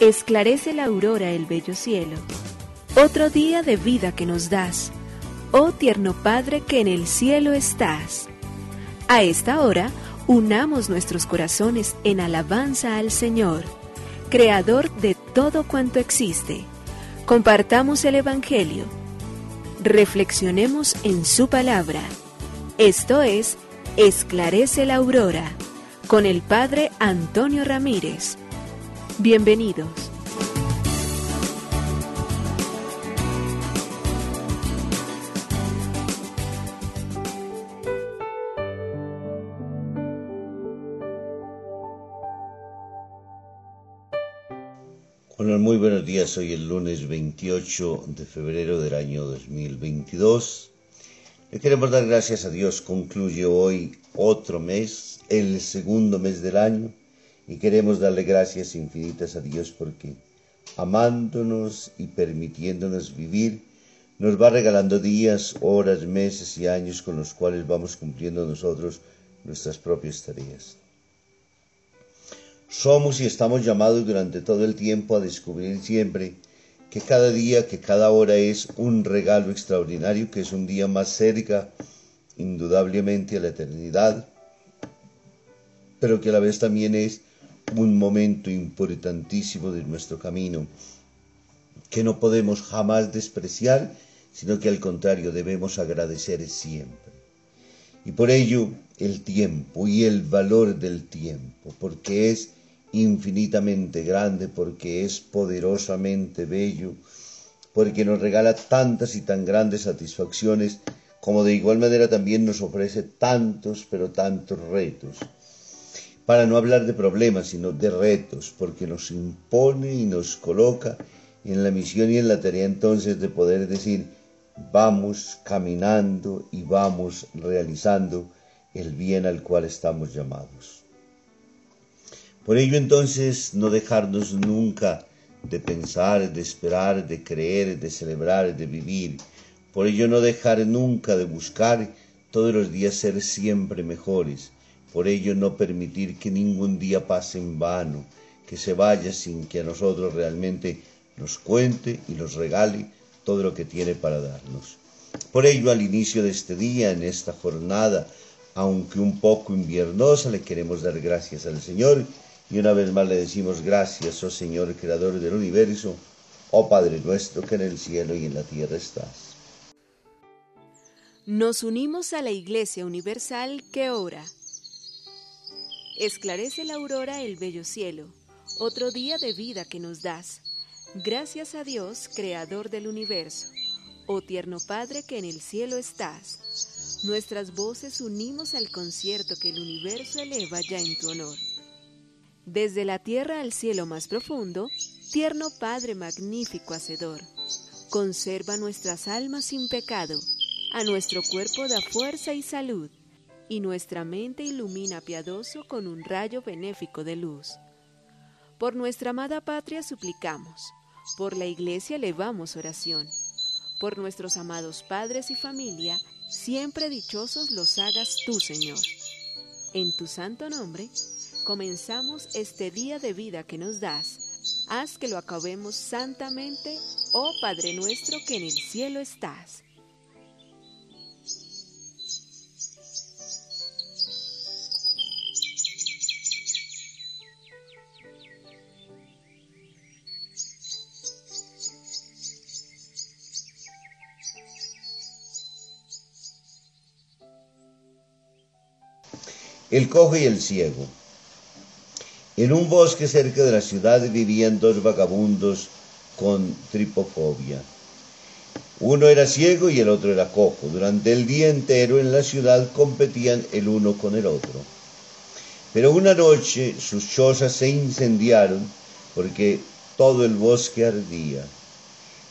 Esclarece la aurora el bello cielo. Otro día de vida que nos das, oh tierno Padre que en el cielo estás. A esta hora, unamos nuestros corazones en alabanza al Señor, Creador de todo cuanto existe. Compartamos el Evangelio. Reflexionemos en su palabra. Esto es, Esclarece la Aurora, con el Padre Antonio Ramírez. Bienvenidos. Bueno, muy buenos días. Hoy el lunes 28 de febrero del año 2022. Le queremos dar gracias a Dios. Concluye hoy otro mes, el segundo mes del año, y queremos darle gracias infinitas a Dios porque amándonos y permitiéndonos vivir, nos va regalando días, horas, meses y años con los cuales vamos cumpliendo nosotros nuestras propias tareas. Somos y estamos llamados durante todo el tiempo a descubrir siempre que cada día, que cada hora es un regalo extraordinario, que es un día más cerca, indudablemente, a la eternidad, pero que a la vez también es un momento importantísimo de nuestro camino, que no podemos jamás despreciar, sino que al contrario debemos agradecer siempre. Y por ello el tiempo y el valor del tiempo, porque es infinitamente grande, porque es poderosamente bello, porque nos regala tantas y tan grandes satisfacciones, como de igual manera también nos ofrece tantos, pero tantos retos para no hablar de problemas, sino de retos, porque nos impone y nos coloca en la misión y en la tarea entonces de poder decir, vamos caminando y vamos realizando el bien al cual estamos llamados. Por ello entonces no dejarnos nunca de pensar, de esperar, de creer, de celebrar, de vivir. Por ello no dejar nunca de buscar todos los días ser siempre mejores por ello no permitir que ningún día pase en vano, que se vaya sin que a nosotros realmente nos cuente y nos regale todo lo que tiene para darnos. Por ello al inicio de este día, en esta jornada, aunque un poco inviernosa, le queremos dar gracias al Señor y una vez más le decimos gracias, oh Señor, Creador del universo, oh Padre nuestro que en el cielo y en la tierra estás. Nos unimos a la Iglesia Universal que ora Esclarece la aurora el bello cielo, otro día de vida que nos das. Gracias a Dios, Creador del universo, oh tierno Padre que en el cielo estás. Nuestras voces unimos al concierto que el universo eleva ya en tu honor. Desde la tierra al cielo más profundo, tierno Padre magnífico hacedor, conserva nuestras almas sin pecado, a nuestro cuerpo da fuerza y salud y nuestra mente ilumina piadoso con un rayo benéfico de luz. Por nuestra amada patria suplicamos, por la iglesia elevamos oración, por nuestros amados padres y familia, siempre dichosos los hagas tú, Señor. En tu santo nombre, comenzamos este día de vida que nos das. Haz que lo acabemos santamente, oh Padre nuestro que en el cielo estás. El cojo y el ciego. En un bosque cerca de la ciudad vivían dos vagabundos con tripofobia. Uno era ciego y el otro era cojo. Durante el día entero en la ciudad competían el uno con el otro. Pero una noche sus chozas se incendiaron porque todo el bosque ardía.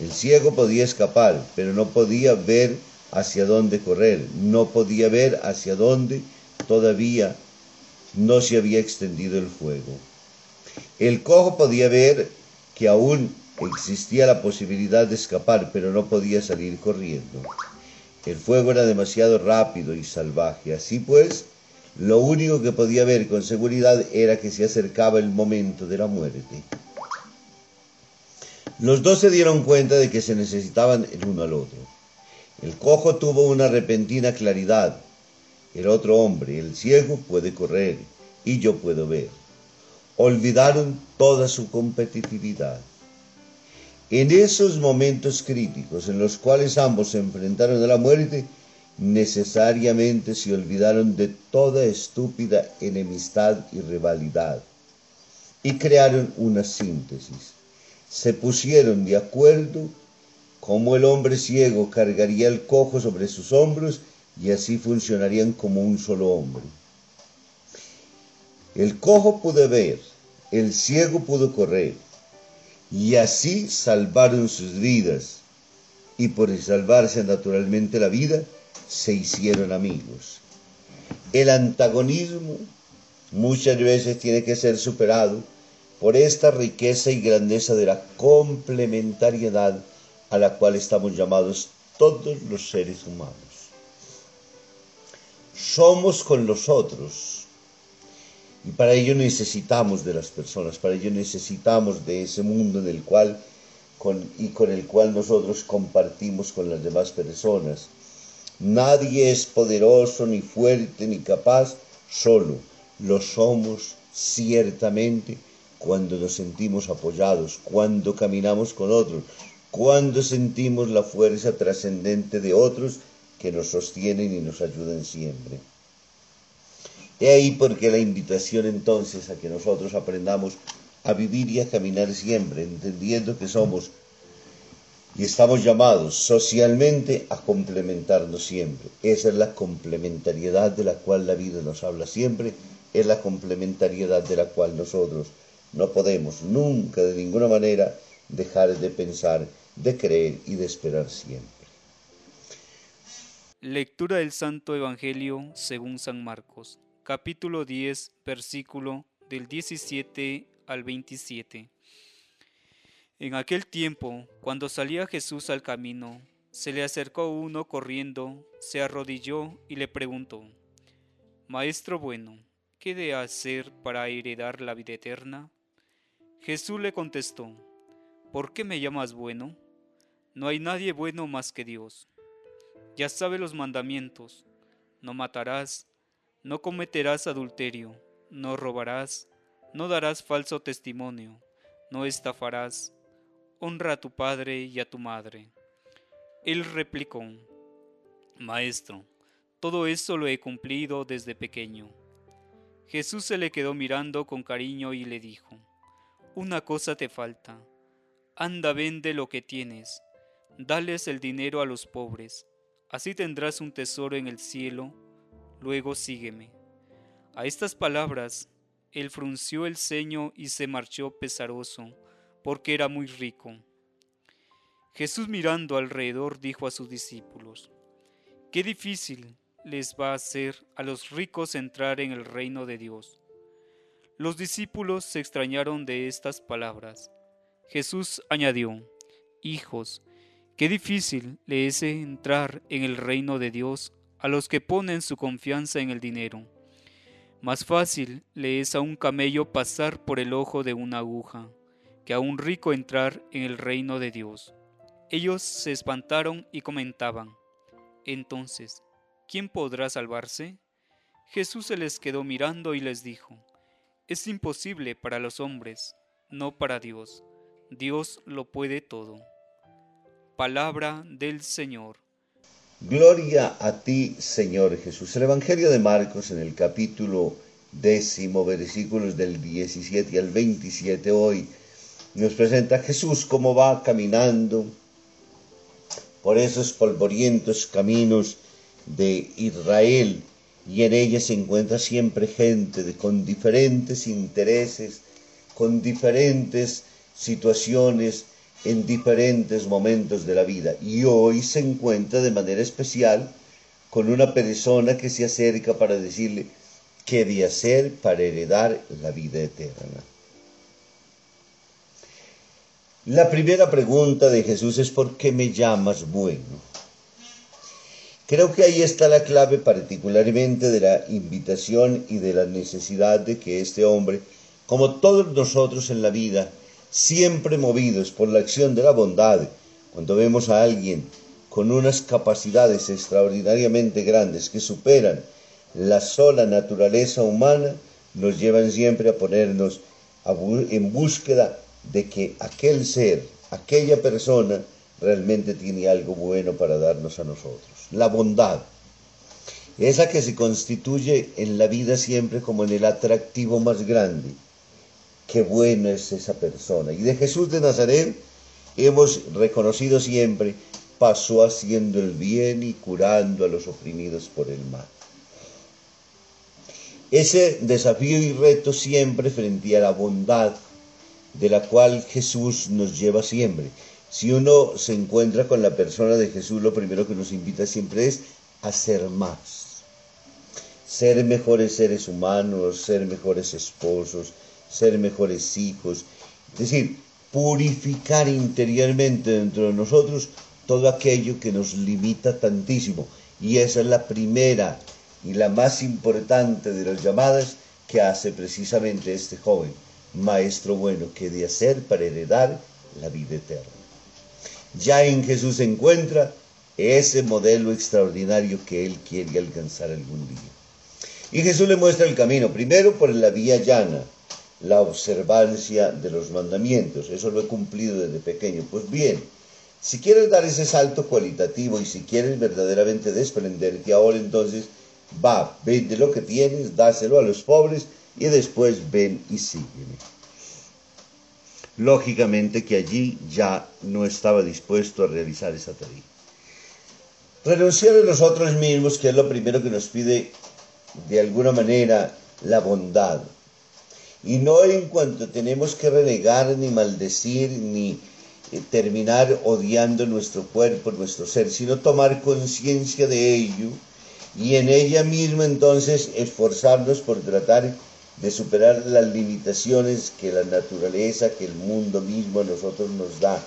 El ciego podía escapar, pero no podía ver hacia dónde correr, no podía ver hacia dónde todavía no se había extendido el fuego. El cojo podía ver que aún existía la posibilidad de escapar, pero no podía salir corriendo. El fuego era demasiado rápido y salvaje. Así pues, lo único que podía ver con seguridad era que se acercaba el momento de la muerte. Los dos se dieron cuenta de que se necesitaban el uno al otro. El cojo tuvo una repentina claridad. El otro hombre, el ciego, puede correr y yo puedo ver. Olvidaron toda su competitividad. En esos momentos críticos en los cuales ambos se enfrentaron a la muerte, necesariamente se olvidaron de toda estúpida enemistad y rivalidad y crearon una síntesis. Se pusieron de acuerdo cómo el hombre ciego cargaría el cojo sobre sus hombros y así funcionarían como un solo hombre. El cojo pudo ver, el ciego pudo correr, y así salvaron sus vidas, y por salvarse naturalmente la vida, se hicieron amigos. El antagonismo muchas veces tiene que ser superado por esta riqueza y grandeza de la complementariedad a la cual estamos llamados todos los seres humanos. Somos con los otros y para ello necesitamos de las personas, para ello necesitamos de ese mundo en el cual y con el cual nosotros compartimos con las demás personas. Nadie es poderoso, ni fuerte, ni capaz, solo lo somos ciertamente cuando nos sentimos apoyados, cuando caminamos con otros, cuando sentimos la fuerza trascendente de otros que nos sostienen y nos ayudan siempre. He ahí porque la invitación entonces a que nosotros aprendamos a vivir y a caminar siempre, entendiendo que somos y estamos llamados socialmente a complementarnos siempre. Esa es la complementariedad de la cual la vida nos habla siempre, es la complementariedad de la cual nosotros no podemos nunca de ninguna manera dejar de pensar, de creer y de esperar siempre. Lectura del Santo Evangelio según San Marcos, capítulo 10, versículo del 17 al 27. En aquel tiempo, cuando salía Jesús al camino, se le acercó uno corriendo, se arrodilló y le preguntó, Maestro bueno, ¿qué de hacer para heredar la vida eterna? Jesús le contestó, ¿por qué me llamas bueno? No hay nadie bueno más que Dios. Ya sabe los mandamientos, no matarás, no cometerás adulterio, no robarás, no darás falso testimonio, no estafarás, honra a tu padre y a tu madre. Él replicó, Maestro, todo eso lo he cumplido desde pequeño. Jesús se le quedó mirando con cariño y le dijo, Una cosa te falta, anda vende lo que tienes, dales el dinero a los pobres, así tendrás un tesoro en el cielo, luego sígueme. A estas palabras, él frunció el ceño y se marchó pesaroso, porque era muy rico. Jesús mirando alrededor dijo a sus discípulos, Qué difícil les va a ser a los ricos entrar en el reino de Dios. Los discípulos se extrañaron de estas palabras. Jesús añadió, Hijos, qué difícil le es entrar en el reino de Dios a los que ponen su confianza en el dinero. Más fácil le es a un camello pasar por el ojo de una aguja que a un rico entrar en el reino de Dios. Ellos se espantaron y comentaban, entonces, ¿quién podrá salvarse? Jesús se les quedó mirando y les dijo, es imposible para los hombres, no para Dios. Dios lo puede todo. Palabra del Señor. Gloria a ti, Señor Jesús. El Evangelio de Marcos en el capítulo décimo, versículos del 17 al 27 hoy nos presenta a Jesús como va caminando por esos polvorientos caminos de Israel y en ella se encuentra siempre gente con diferentes intereses, con diferentes situaciones en diferentes momentos de la vida. Y hoy se encuentra de manera especial con una persona que se acerca para decirle qué de hacer para heredar la vida eterna. La primera pregunta de Jesús es ¿por qué me llamas bueno? Creo que ahí está la clave particularmente de la invitación y de la necesidad de que este hombre, como todos nosotros en la vida, siempre movidos por la acción de la bondad, cuando vemos a alguien con unas capacidades extraordinariamente grandes que superan la sola naturaleza humana, nos llevan siempre a ponernos en búsqueda de que aquel ser, aquella persona, realmente tiene algo bueno para darnos a nosotros. La bondad, esa que se constituye en la vida siempre como en el atractivo más grande. Qué bueno es esa persona. Y de Jesús de Nazaret hemos reconocido siempre pasó haciendo el bien y curando a los oprimidos por el mal. Ese desafío y reto siempre frente a la bondad de la cual Jesús nos lleva siempre. Si uno se encuentra con la persona de Jesús, lo primero que nos invita siempre es a ser más. Ser mejores seres humanos, ser mejores esposos, ser mejores hijos. Es decir, purificar interiormente dentro de nosotros todo aquello que nos limita tantísimo. Y esa es la primera y la más importante de las llamadas que hace precisamente este joven, maestro bueno, que de hacer para heredar la vida eterna. Ya en Jesús se encuentra ese modelo extraordinario que él quiere alcanzar algún día. Y Jesús le muestra el camino, primero por la vía llana, la observancia de los mandamientos. Eso lo he cumplido desde pequeño. Pues bien, si quieres dar ese salto cualitativo y si quieres verdaderamente desprenderte, ahora entonces va, vende lo que tienes, dáselo a los pobres y después ven y sígueme. Lógicamente que allí ya no estaba dispuesto a realizar esa tarea. Renunciar a nosotros mismos, que es lo primero que nos pide de alguna manera la bondad. Y no en cuanto tenemos que renegar, ni maldecir, ni eh, terminar odiando nuestro cuerpo, nuestro ser, sino tomar conciencia de ello y en ella misma entonces esforzarnos por tratar de superar las limitaciones que la naturaleza, que el mundo mismo a nosotros nos da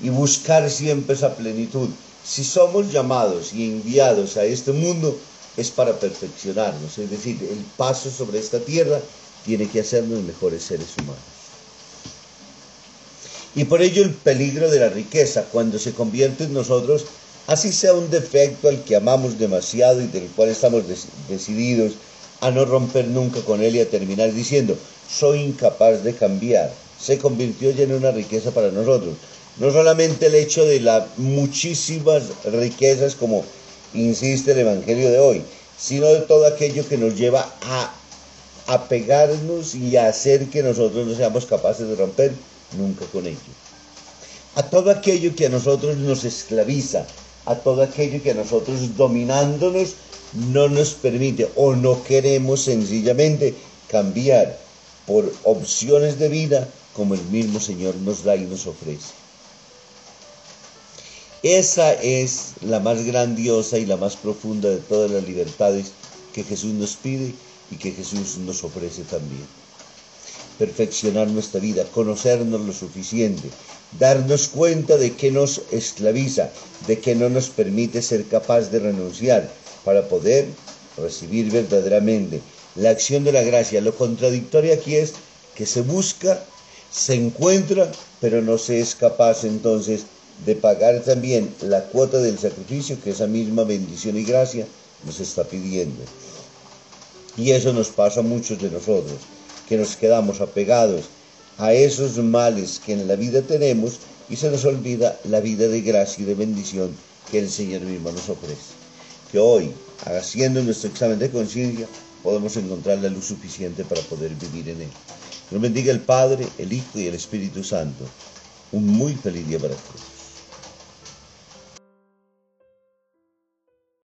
y buscar siempre esa plenitud. Si somos llamados y enviados a este mundo es para perfeccionarnos, es decir, el paso sobre esta tierra tiene que hacernos mejores seres humanos. Y por ello el peligro de la riqueza, cuando se convierte en nosotros así sea un defecto al que amamos demasiado y del cual estamos decididos a no romper nunca con él y a terminar diciendo, soy incapaz de cambiar, se convirtió ya en una riqueza para nosotros. No solamente el hecho de las muchísimas riquezas como insiste el Evangelio de hoy, sino de todo aquello que nos lleva a apegarnos y a hacer que nosotros no seamos capaces de romper nunca con ello. A todo aquello que a nosotros nos esclaviza, a todo aquello que a nosotros dominándonos no nos permite o no queremos sencillamente cambiar por opciones de vida como el mismo Señor nos da y nos ofrece. Esa es la más grandiosa y la más profunda de todas las libertades que Jesús nos pide y que Jesús nos ofrece también perfeccionar nuestra vida, conocernos lo suficiente, darnos cuenta de que nos esclaviza, de que no nos permite ser capaz de renunciar para poder recibir verdaderamente la acción de la gracia. Lo contradictorio aquí es que se busca, se encuentra, pero no se es capaz entonces de pagar también la cuota del sacrificio que esa misma bendición y gracia nos está pidiendo. Y eso nos pasa a muchos de nosotros que nos quedamos apegados a esos males que en la vida tenemos y se nos olvida la vida de gracia y de bendición que el Señor mismo nos ofrece. Que hoy, haciendo nuestro examen de conciencia, podemos encontrar la luz suficiente para poder vivir en él. Nos bendiga el Padre, el Hijo y el Espíritu Santo. Un muy feliz día para todos.